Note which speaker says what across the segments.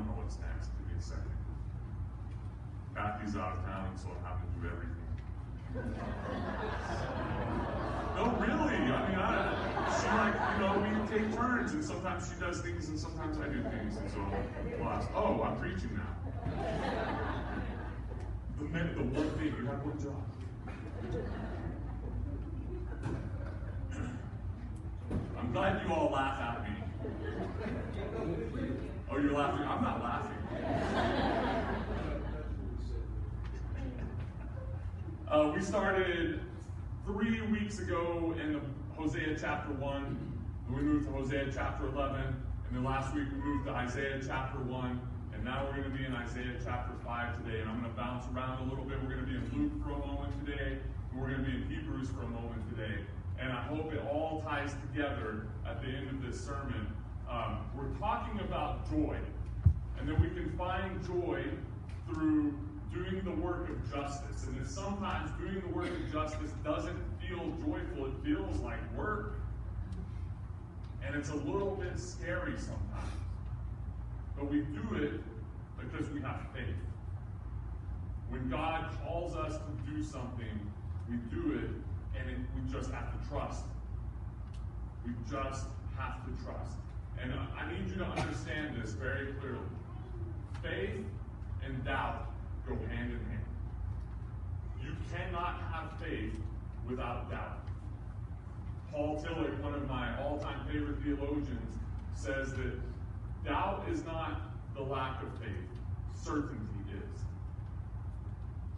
Speaker 1: don't know what's next. Give me a second. Kathy's out of town, so I'm having to do everything. no, really. I mean, I, she like, you know, we take turns, and sometimes she does things, and sometimes I do things, and so well, oh, I'm preaching now. The, the one thing you have one job. I'm glad you all laugh at me. Oh, you're laughing? I'm not laughing. Uh, we started three weeks ago in the Hosea chapter 1, and we moved to Hosea chapter 11, and then last week we moved to Isaiah chapter 1, and now we're going to be in Isaiah chapter 5 today, and I'm going to bounce around a little bit. We're going to be in Luke for a moment today, and we're going to be in Hebrews for a moment today. And I hope it all ties together at the end of this sermon. Um, we're talking about joy, and that we can find joy through doing the work of justice. And that sometimes doing the work of justice doesn't feel joyful, it feels like work. And it's a little bit scary sometimes. But we do it because we have faith. When God calls us to do something, we do it and it, we just have to trust. We just have to trust. And I need you to understand this very clearly. Faith and doubt go hand in hand. You cannot have faith without doubt. Paul Tillich, one of my all time favorite theologians, says that doubt is not the lack of faith, certainty is.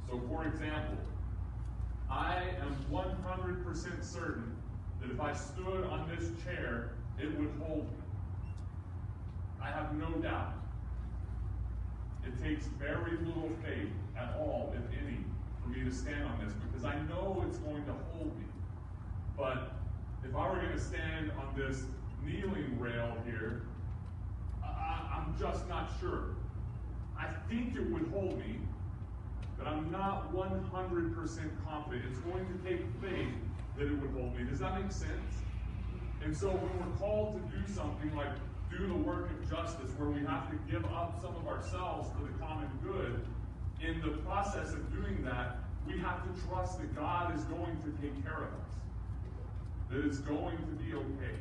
Speaker 1: So, for example, I am 100% certain that if I stood on this chair, it would hold me. I have no doubt. It takes very little faith at all, if any, for me to stand on this because I know it's going to hold me. But if I were going to stand on this kneeling rail here, I, am just not sure. I think it would hold me, but I'm not 100% confident. It's going to take faith that it would hold me. Does that make sense? And so when we're called to do something like do the work of justice, where we have to give up some of ourselves for the common good, in the process of doing that, we have to trust that God is going to take care of us, that it's going to be okay.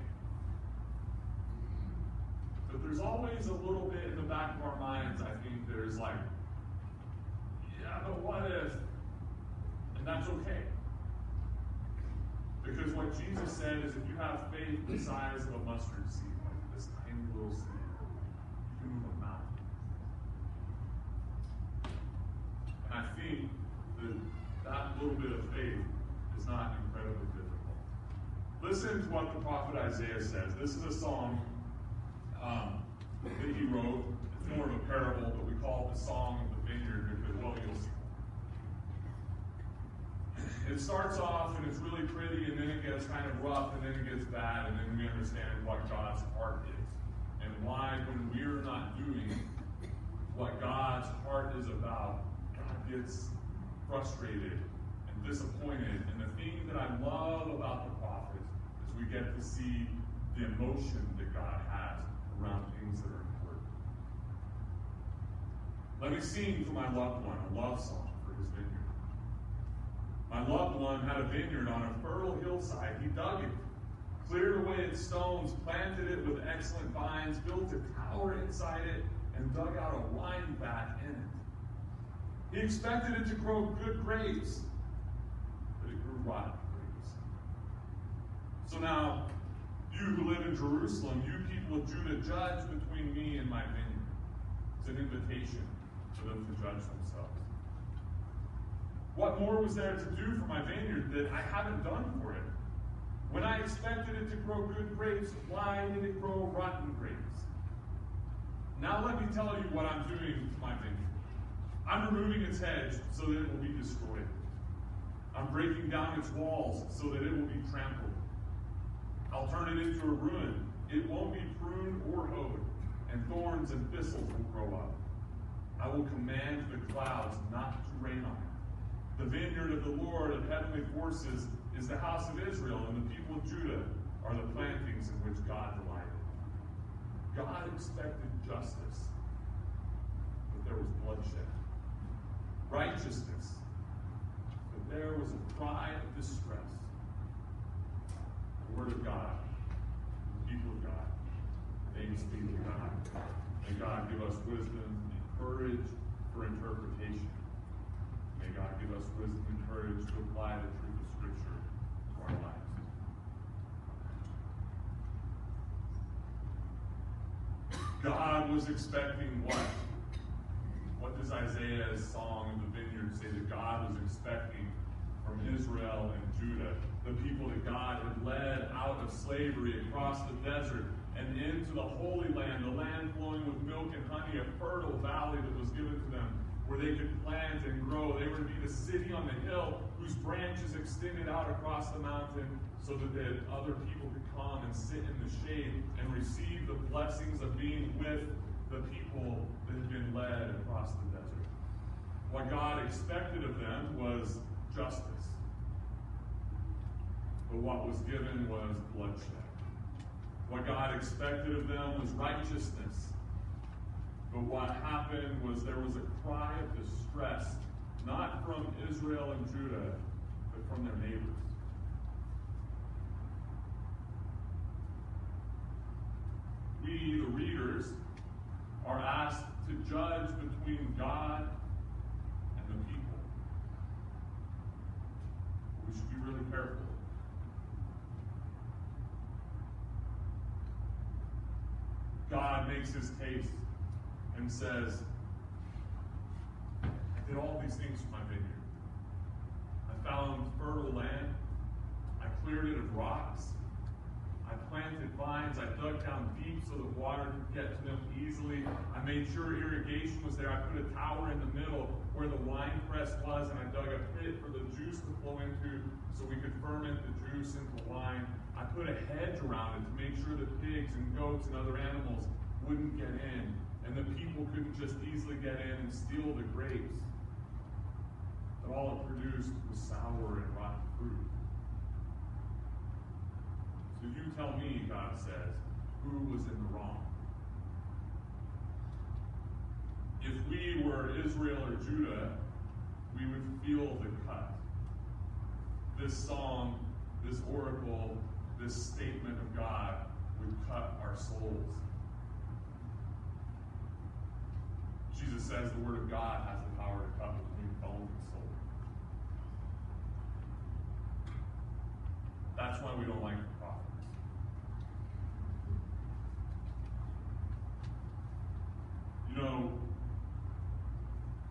Speaker 1: But there's always a little bit in the back of our minds, I think, there's like, yeah, but what if? And that's okay. Because what Jesus said is if you have faith the size of a mustard seed, you can move. And I think that that little bit of faith is not incredibly difficult. Listen to what the prophet Isaiah says. This is a song um, that he wrote. It's more of a parable, but we call it the Song of the Vineyard because, well, you'll see. It starts off and it's really pretty, and then it gets kind of rough, and then it gets bad, and then we understand what God's heart is. And why, when we're not doing what God's heart is about, God gets frustrated and disappointed. And the thing that I love about the prophets is we get to see the emotion that God has around things that are important. Let me sing for my loved one a love song for his vineyard. My loved one had a vineyard on a fertile hillside. He dug it, cleared away its stones, planted it with excellent vines, built a tower inside it, and dug out a wine vat in it. He expected it to grow good grapes, but it grew rotten grapes. So now, you who live in Jerusalem, you people of Judah, judge between me and my vineyard. It's an invitation for them to judge themselves. What more was there to do for my vineyard that I haven't done for it? When I expected it to grow good grapes, why did it grow rotten grapes? Now let me tell you what I'm doing to my vineyard. I'm removing its hedge so that it will be destroyed. I'm breaking down its walls so that it will be trampled. I'll turn it into a ruin. It won't be pruned or hoed, and thorns and thistles will grow up. I will command the clouds not to rain on it. The vineyard of the Lord of heavenly forces is the house of Israel, and the people of Judah are the plantings in which God delighted. God expected justice, but there was bloodshed. Righteousness, but there was a cry of distress. The Word of God, the people of God, thanks be to God. May God give us wisdom and courage for interpretation. May God give us wisdom and courage to apply the truth Scripture to our lives. God was expecting what? What does Isaiah's song in the vineyard say that God was expecting from Israel and Judah? The people that God had led out of slavery across the desert and into the Holy Land, the land flowing with milk and honey, a fertile valley that was given to them where they could plant and grow. They were to be the city on the hill whose branches extended out across the mountain so that the other people could come and sit in the shade and receive the blessings of being with the people that had been led across the desert. What God expected of them was justice. But what was given was bloodshed. What God expected of them was righteousness. But what happened was there was a cry of distress, not from Israel and Judah, but from their neighbors. We, the readers, are asked to judge between God and the people. We should be really careful. God makes his case and says, I did all these things for my vineyard. I found fertile land. I cleared it of rocks. I planted vines. I dug down deep so the water could get to them easily. I made sure irrigation was there. I put a tower in the middle where the wine press was, and I dug a pit for the juice to flow into so we could ferment the juice into wine. I put a hedge around it to make sure that pigs and goats and other animals wouldn't get in, people couldn't just easily get in and steal the grapes. But all it produced was sour and rotten fruit. So you tell me, God says, who was in the wrong? If we were Israel or Judah, we would feel the cut. This song, this oracle, this statement of God would cut our souls. Jesus says the Word of God has the power to cut between bone and soul. That's why we don't like the prophets. You know,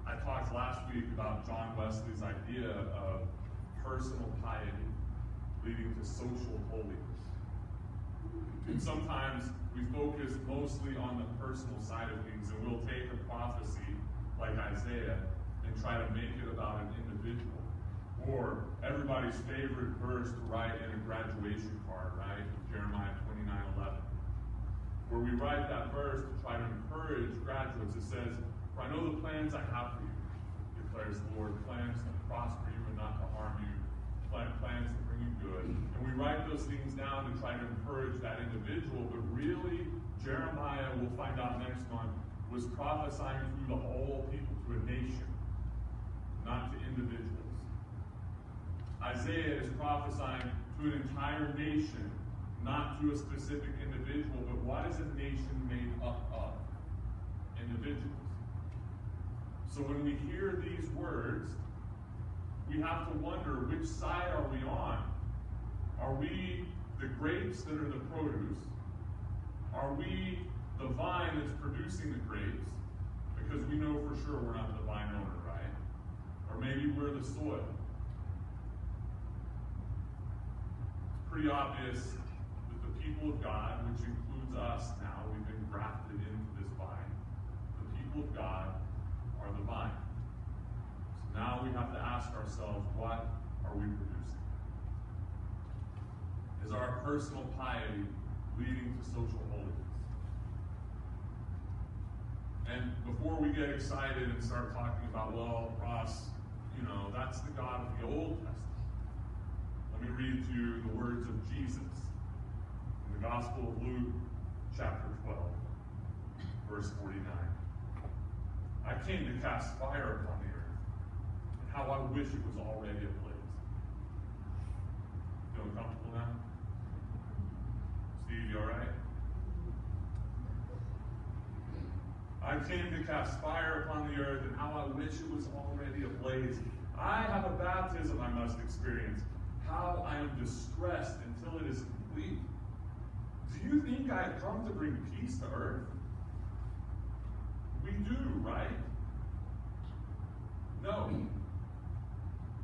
Speaker 1: I talked last week about John Wesley's idea of personal piety leading to social holiness. And sometimes we focus mostly on the personal side of things, and we'll take a prophecy like Isaiah and try to make it about an individual. Or everybody's favorite verse to write in a graduation card, right? Jeremiah 29 11. Where we write that verse to try to encourage graduates. It says, For I know the plans I have for you, declares the Lord, plans to prosper you and not to harm you, plans to bring you good. And we write those things down to try to encourage that individual, but really, Jeremiah, we'll find out next month, was prophesying through the whole people to a nation, not to individuals. Isaiah is prophesying to an entire nation, not to a specific individual, but what is a nation made up of? Individuals. So when we hear these words, we have to wonder which side are we on? Are we the grapes that are the produce? Are we the vine that's producing the grapes? Because we know for sure we're not the vine owner, right? Or maybe we're the soil. It's pretty obvious that the people of God, which includes us now, we've been grafted into this vine. The people of God are the vine. So now we have to ask ourselves, what are we producing? Is our personal piety leading to social holiness? And before we get excited and start talking about, well, Ross, you know, that's the God of the Old Testament. Let me read to you the words of Jesus in the Gospel of Luke, chapter 12, verse 49. I came to cast fire upon the earth. And how I wish it was already ablaze. Feeling comfortable now? Steve, you alright? I came to cast fire upon the earth, and how I wish it was already ablaze. I have a baptism I must experience. How I am distressed until it is complete. Do you think I have come to bring peace to earth? We do, right? No.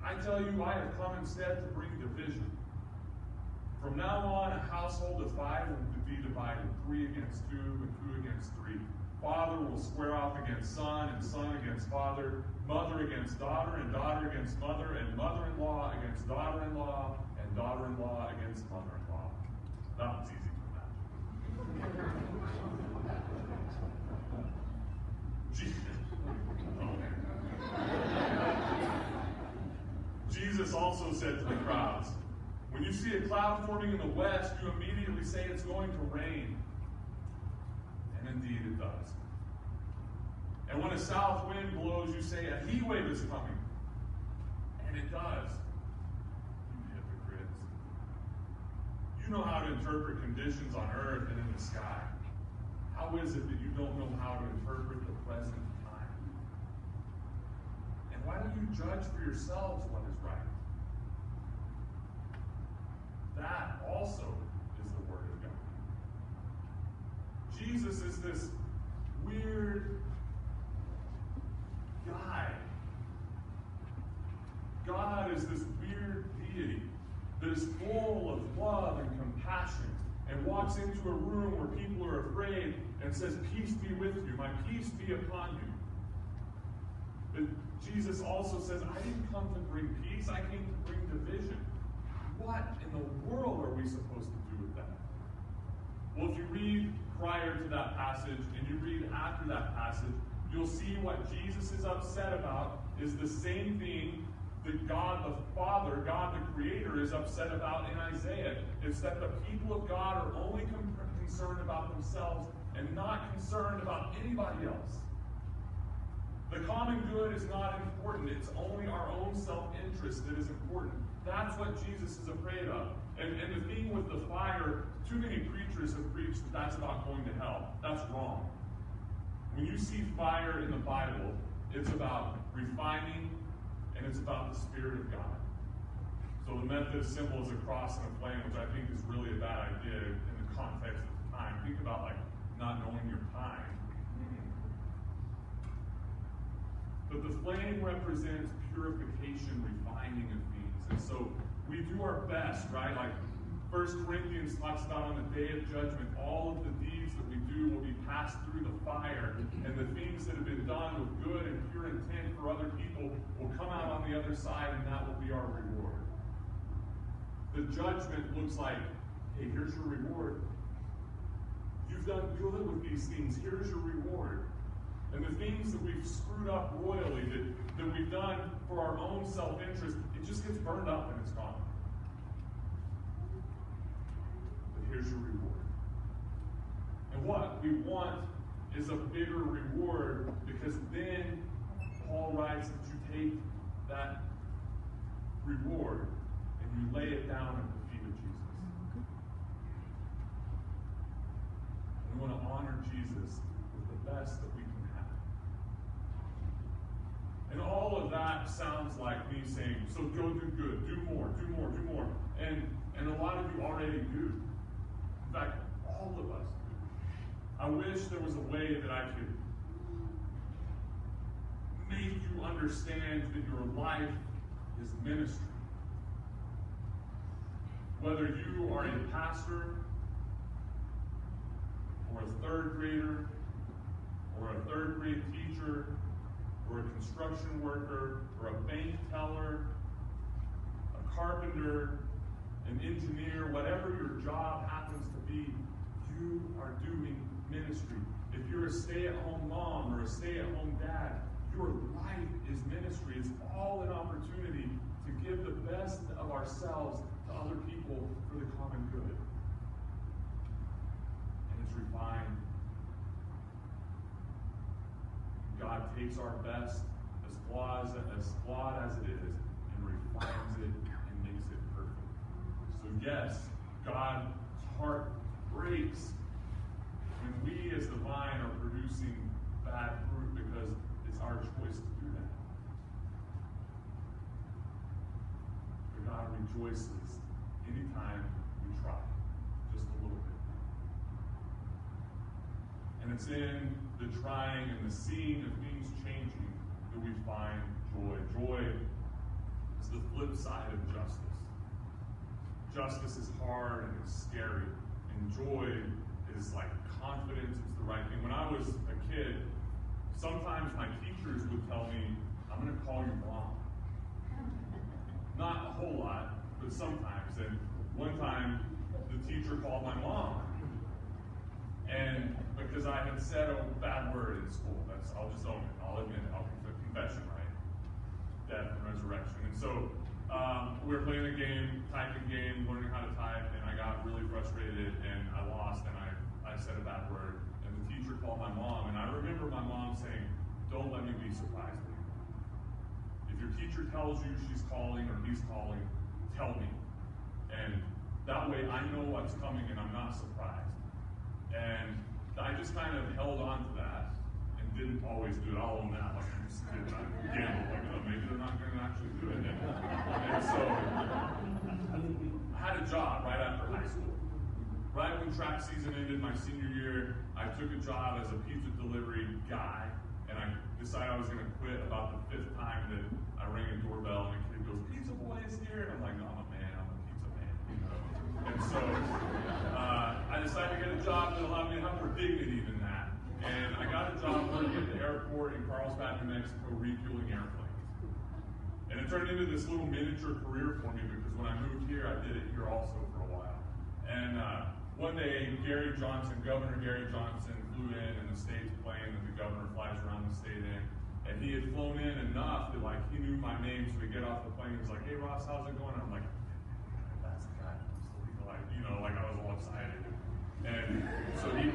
Speaker 1: I tell you, I have come instead to bring division. From now on, a household of five will be divided three against two and two against three. Father will square off against son, and son against father, mother against daughter, and daughter against mother, and mother in law against daughter in law, and daughter in law against mother in law. That one's easy to imagine. Jesus also said to the crowds, When you see a cloud forming in the west, you immediately say it's going to rain. And indeed it does. And when a south wind blows, you say a heat wave is coming. And it does. You hypocrites. You know how to interpret conditions on earth and in the sky. How is it that you don't know how to interpret the present time? And why don't you judge for yourselves what is right? That also is the Word of God. Jesus is this weird guy. God is this weird deity that is full of love and compassion and walks into a room where people are afraid and says, Peace be with you, my peace be upon you. But Jesus also says, I didn't come to bring peace, I came to bring division. What in the world are we supposed to do with that? Well, if you read prior to that passage and you read after that passage, you'll see what Jesus is upset about is the same thing that God the Father, God the Creator, is upset about in Isaiah. It's that the people of God are only concerned about themselves and not concerned about anybody else. The common good is not important. It's only our own self-interest that is important. That's what Jesus is afraid of. And, and the thing with the fire, too many preachers have preached that that's about going to hell. That's wrong. When you see fire in the Bible, it's about refining and it's about the Spirit of God. So the Methodist symbol is a cross and a flame, which I think is really a bad idea in the context of time. Think about like not knowing your time. But the flame represents purification, refining of things. And so we do our best, right? Like First Corinthians talks about on the day of judgment, all of the deeds that we do will be passed through the fire, and the things that have been done with good and pure intent for other people will come out on the other side, and that will be our reward. The judgment looks like, hey, here's your reward. You've done good with these things. Here's your reward. And the things that we've screwed up royally, that, that we've done for our own self interest, it just gets burned up and it's gone. But here's your reward. And what we want is a bigger reward because then Paul writes that you take that reward and you lay it down at the feet of Jesus. We want to honor Jesus with the best that we can. And all of that sounds like me saying, so go do good, do more, do more, do more. And and a lot of you already do. In fact, all of us do. I wish there was a way that I could make you understand that your life is ministry. Whether you are a pastor, or a third grader, or a third grade teacher, construction worker, or a bank teller, a carpenter, an engineer, whatever your job happens to be, you are doing ministry. If you're a stay at home mom or a stay at home dad, your life is ministry. It's all an opportunity to give the best of ourselves to other people for the common good. And it's refined. God takes our best, as, as flawed as it is, and refines it and makes it perfect. So yes, God's heart breaks when we as the vine are producing bad fruit because it's our choice to do that. But God rejoices anytime we try, just a little bit. And it's in the trying and the seeing of things changing that we find joy. Joy is the flip side of justice. Justice is hard and it's scary, and joy is like confidence it's the right thing. When I was a kid, sometimes my teachers would tell me, I'm going to call your mom. Not a whole lot, but sometimes. And one time, the teacher called my mom. And because I had said a bad word in school, that's I'll just own it. I'll admit it. I'll confession, right? Death and resurrection. And so um, we were playing a game, typing game, learning how to type, and I got really frustrated and I lost and I, I said a bad word. And the teacher called my mom, and I remember my mom saying, Don't let me be surprised anymore. If your teacher tells you she's calling or he's calling, tell me. And that way I know what's coming and I'm not surprised. And I just kind of held on to that didn't always do it. I'll own that. Like I just did not gamble. Like, oh, maybe they're not going to actually do it. And, so I had a job right after high school. Right when track season ended my senior year, I took a job as a pizza delivery guy, and I decided I was going to quit about the fifth time that I rang a doorbell and a kid goes, "Pizza boy is here," and I'm like, "No, I'm a man. I'm a pizza man." You know? And so uh, I decided to get a job that allowed me to have more dignity than and I got a job working at the airport in Carlsbad, New Mexico, refueling airplanes. And it turned into this little miniature career for me because when I moved here, I did it here also for a while. And uh, one day, Gary Johnson, Governor Gary Johnson, flew in in the state's plane that the governor flies around the state in. And he had flown in enough that like he knew my name, so we get off the plane. He's like, "Hey Ross, how's it going?" And I'm like, "That's the guy." Like, you know, like I was all excited. And so he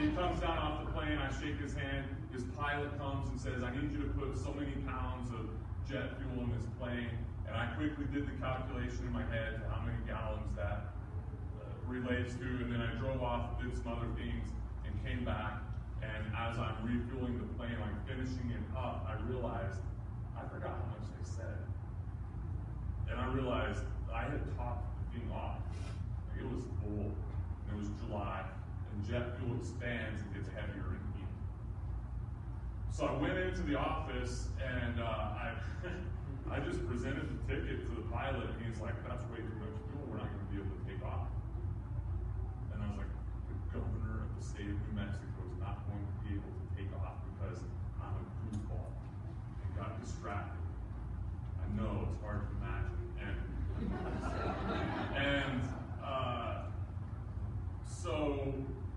Speaker 1: he comes down off the plane. I shake his hand. His pilot comes and says, "I need you to put so many pounds of jet fuel in this plane." And I quickly did the calculation in my head to how many gallons that uh, relates to. And then I drove off, did some other things, and came back. And as I'm refueling the plane, like finishing it up, I realized I forgot how much they said. And I realized I had topped the thing off. Like it was full. It was July. And jet fuel expands and gets heavier in heat. So I went into the office and uh, I I just presented the ticket to the pilot and he's like, that's way too much fuel, we're not gonna be able to take off. And I was like, the governor of the state of New Mexico is not going to be able to take off because I'm a goofball and got distracted. I know it's hard to imagine. And uh, so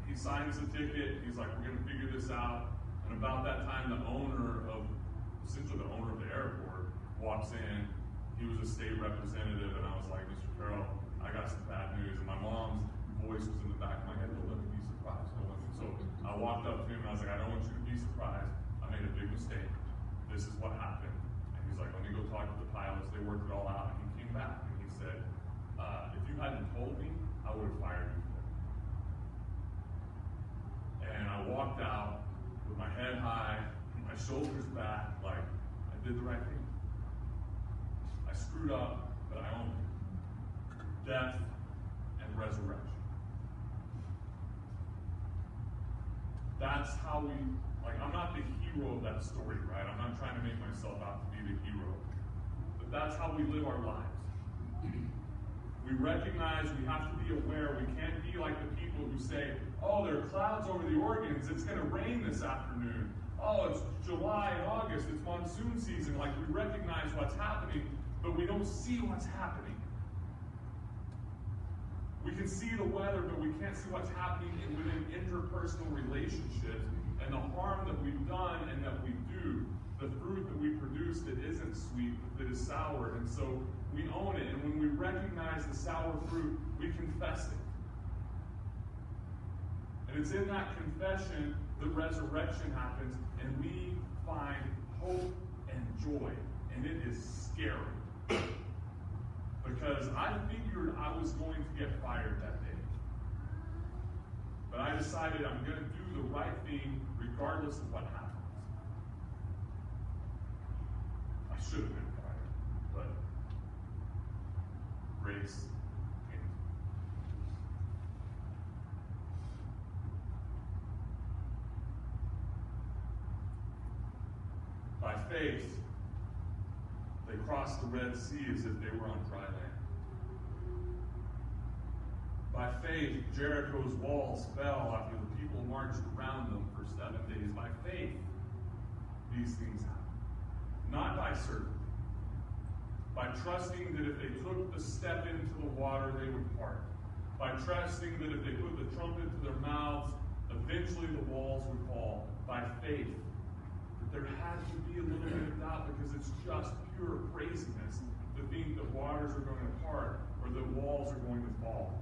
Speaker 1: he signs the ticket, he's like, we're gonna figure this out. And about that time the owner of essentially the owner of the airport walks in. He was a state representative, and I was like, Mr. Carroll, I got some bad news. And my mom's voice was in the back of my head, don't let me be surprised. So I walked up to him and I was like, I don't want you to be surprised. I made a big mistake. This is what happened. And he's like, let me go talk to the pilots. They worked it all out. And he came back and he said, uh, if you hadn't told me, I would have fired you. And I walked out with my head high, my shoulders back, like I did the right thing. I screwed up, but I owned it. Death and resurrection. That's how we, like, I'm not the hero of that story, right? I'm not trying to make myself out to be the hero. But that's how we live our lives. We recognize we have to be aware. We can't be like the people who say, oh, there are clouds over the Organs. It's going to rain this afternoon. Oh, it's July and August. It's monsoon season. Like we recognize what's happening, but we don't see what's happening. We can see the weather, but we can't see what's happening in, within interpersonal relationships and the harm that we've done and that we do, the fruit that we produce that isn't sweet, that is sour. And so we own it. And when we recognize the sour fruit, we confess it. And it's in that confession the resurrection happens, and we find hope and joy. And it is scary. Because I figured I was going to get fired that day. But I decided I'm going to do the right thing regardless of what happens. I should have been fired, but grace came. By faith, they crossed the Red Sea as if they were on dry land. By faith, Jericho's walls fell after the people marched around them for seven days. By faith, these things happened. Not by certainty. By trusting that if they took the step into the water, they would part. By trusting that if they put the trumpet to their mouths, eventually the walls would fall. By faith, there has to be a little bit of doubt because it's just pure craziness to think that waters are going to part or the walls are going to fall.